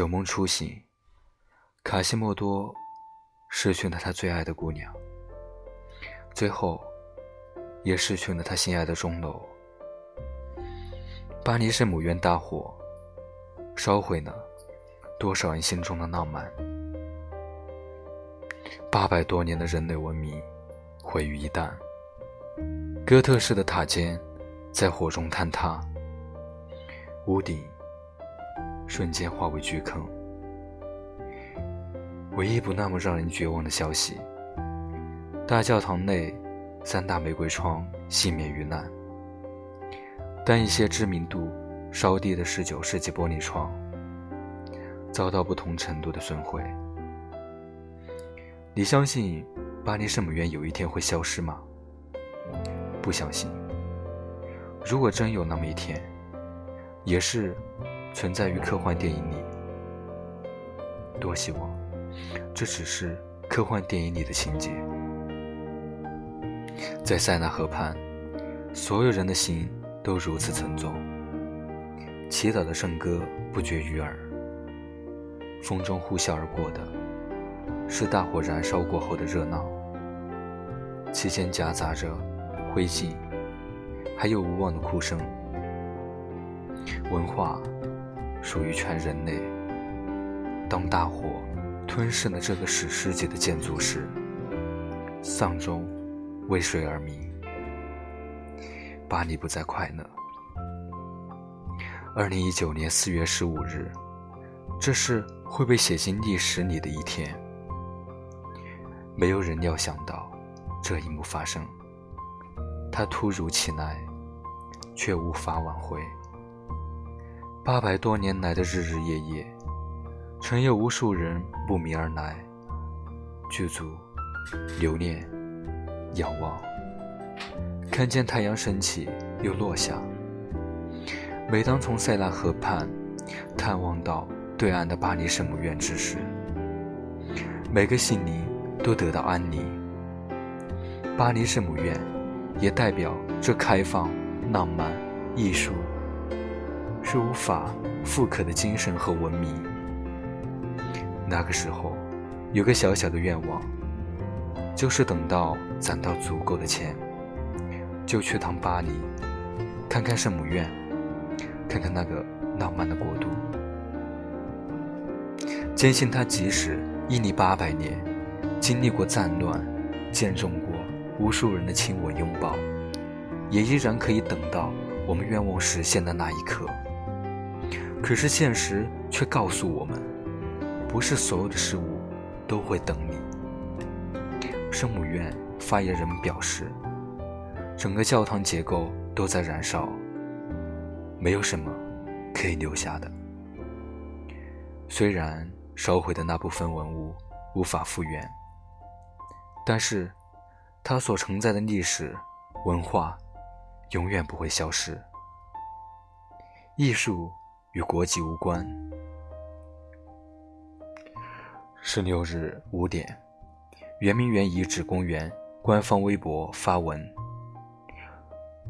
酒梦初醒，卡西莫多失去了他最爱的姑娘，最后也失去了他心爱的钟楼。巴黎圣母院大火，烧毁了多少人心中的浪漫。八百多年的人类文明毁于一旦，哥特式的塔尖在火中坍塌，屋顶。瞬间化为巨坑。唯一不那么让人绝望的消息：大教堂内三大玫瑰窗幸免于难，但一些知名度稍低的十九世纪玻璃窗遭到不同程度的损毁。你相信巴黎圣母院有一天会消失吗？不相信。如果真有那么一天，也是。存在于科幻电影里，多希望这只是科幻电影里的情节。在塞纳河畔，所有人的心都如此沉重，祈祷的圣歌不绝于耳。风中呼啸而过的，是大火燃烧过后的热闹，其间夹杂着灰烬，还有无望的哭声。文化。属于全人类。当大火吞噬了这个史诗级的建筑时，丧钟为谁而鸣？巴黎不再快乐。二零一九年四月十五日，这是会被写进历史里的一天。没有人料想到这一幕发生，它突如其来，却无法挽回。八百多年来的日日夜夜，曾有无数人慕名而来，驻足、留念、仰望，看见太阳升起又落下。每当从塞纳河畔探望到对岸的巴黎圣母院之时，每个心灵都得到安宁。巴黎圣母院也代表着开放、浪漫、艺术。是无法复刻的精神和文明。那个时候，有个小小的愿望，就是等到攒到足够的钱，就去趟巴黎，看看圣母院，看看那个浪漫的国度。坚信他即使屹立八百年，经历过战乱，见证过无数人的亲吻拥抱，也依然可以等到我们愿望实现的那一刻。可是现实却告诉我们，不是所有的事物都会等你。圣母院发言人表示，整个教堂结构都在燃烧，没有什么可以留下的。虽然烧毁的那部分文物无法复原，但是它所承载的历史文化永远不会消失。艺术。与国籍无关。十六日五点，圆明园遗址公园官方微博发文：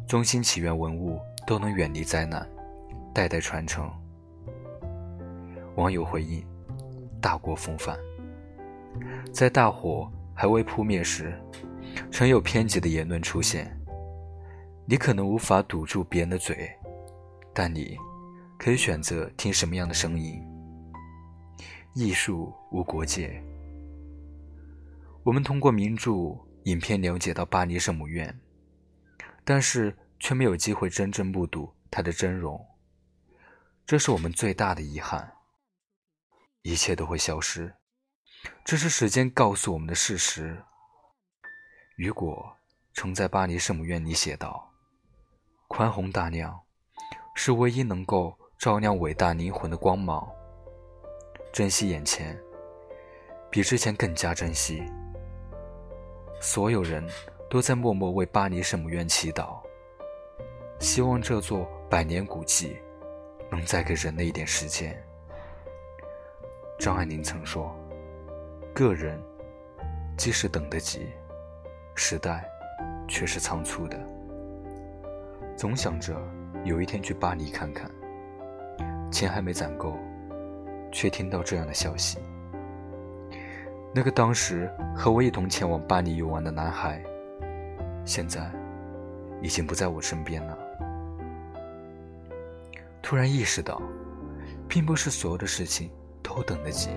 中心起源文物都能远离灾难，代代传承。网友回应：大国风范。在大火还未扑灭时，曾有偏激的言论出现。你可能无法堵住别人的嘴，但你。可以选择听什么样的声音。艺术无国界。我们通过名著、影片了解到巴黎圣母院，但是却没有机会真正目睹它的真容。这是我们最大的遗憾。一切都会消失，这是时间告诉我们的事实。雨果曾在巴黎圣母院里写道：“宽宏大量，是唯一能够。”照亮伟大灵魂的光芒。珍惜眼前，比之前更加珍惜。所有人都在默默为巴黎圣母院祈祷，希望这座百年古迹能再给人类一点时间。张爱玲曾说：“个人即使等得及，时代却是仓促的。”总想着有一天去巴黎看看。钱还没攒够，却听到这样的消息：那个当时和我一同前往巴黎游玩的男孩，现在已经不在我身边了。突然意识到，并不是所有的事情都等得及，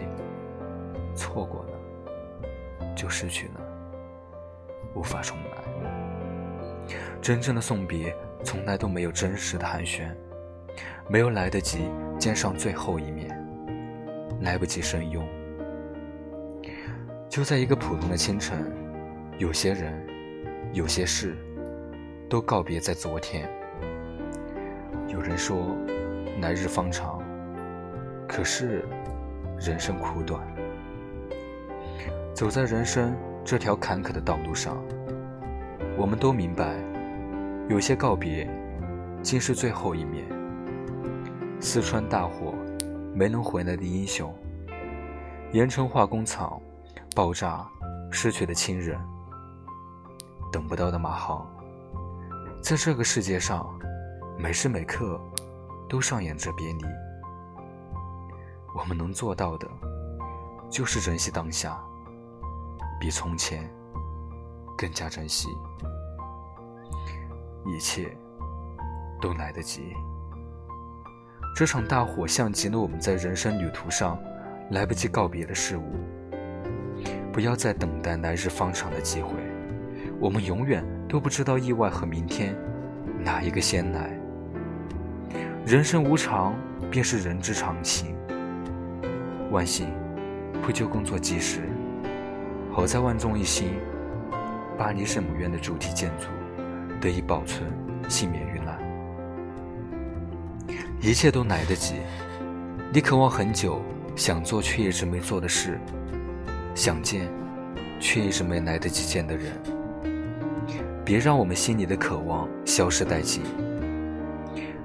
错过了就失去了，无法重来。真正的送别，从来都没有真实的寒暄，没有来得及见上最后一面，来不及深拥。就在一个普通的清晨，有些人，有些事，都告别在昨天。有人说。来日方长，可是人生苦短。走在人生这条坎坷的道路上，我们都明白，有些告别，竟是最后一面。四川大火，没能回来的英雄；盐城化工厂爆炸，失去的亲人；等不到的马航。在这个世界上，每时每刻。都上演着别离，我们能做到的，就是珍惜当下，比从前更加珍惜，一切都来得及。这场大火像极了我们在人生旅途上来不及告别的事物。不要再等待来日方长的机会，我们永远都不知道意外和明天哪一个先来。人生无常，便是人之常情。万幸，扑救工作及时，好在万众一心，巴黎圣母院的主题建筑得以保存，幸免于难。一切都来得及，你渴望很久，想做却一直没做的事，想见，却一直没来得及见的人，别让我们心里的渴望消失殆尽。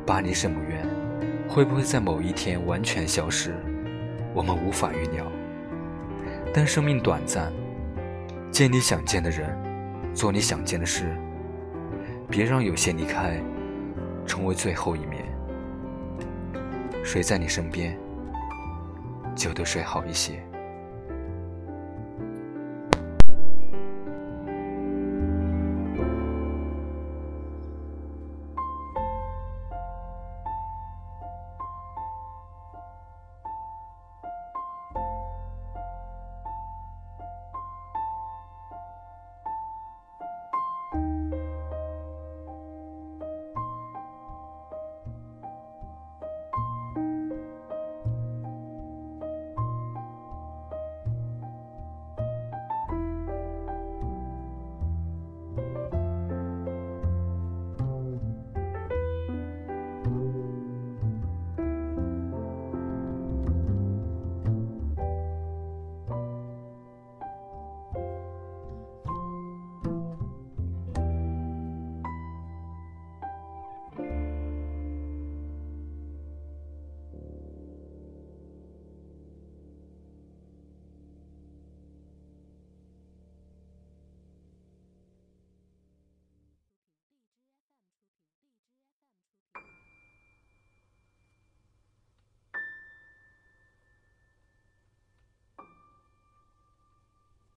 巴黎圣母院会不会在某一天完全消失？我们无法预料。但生命短暂，见你想见的人，做你想见的事，别让有些离开成为最后一面。谁在你身边，就对谁好一些。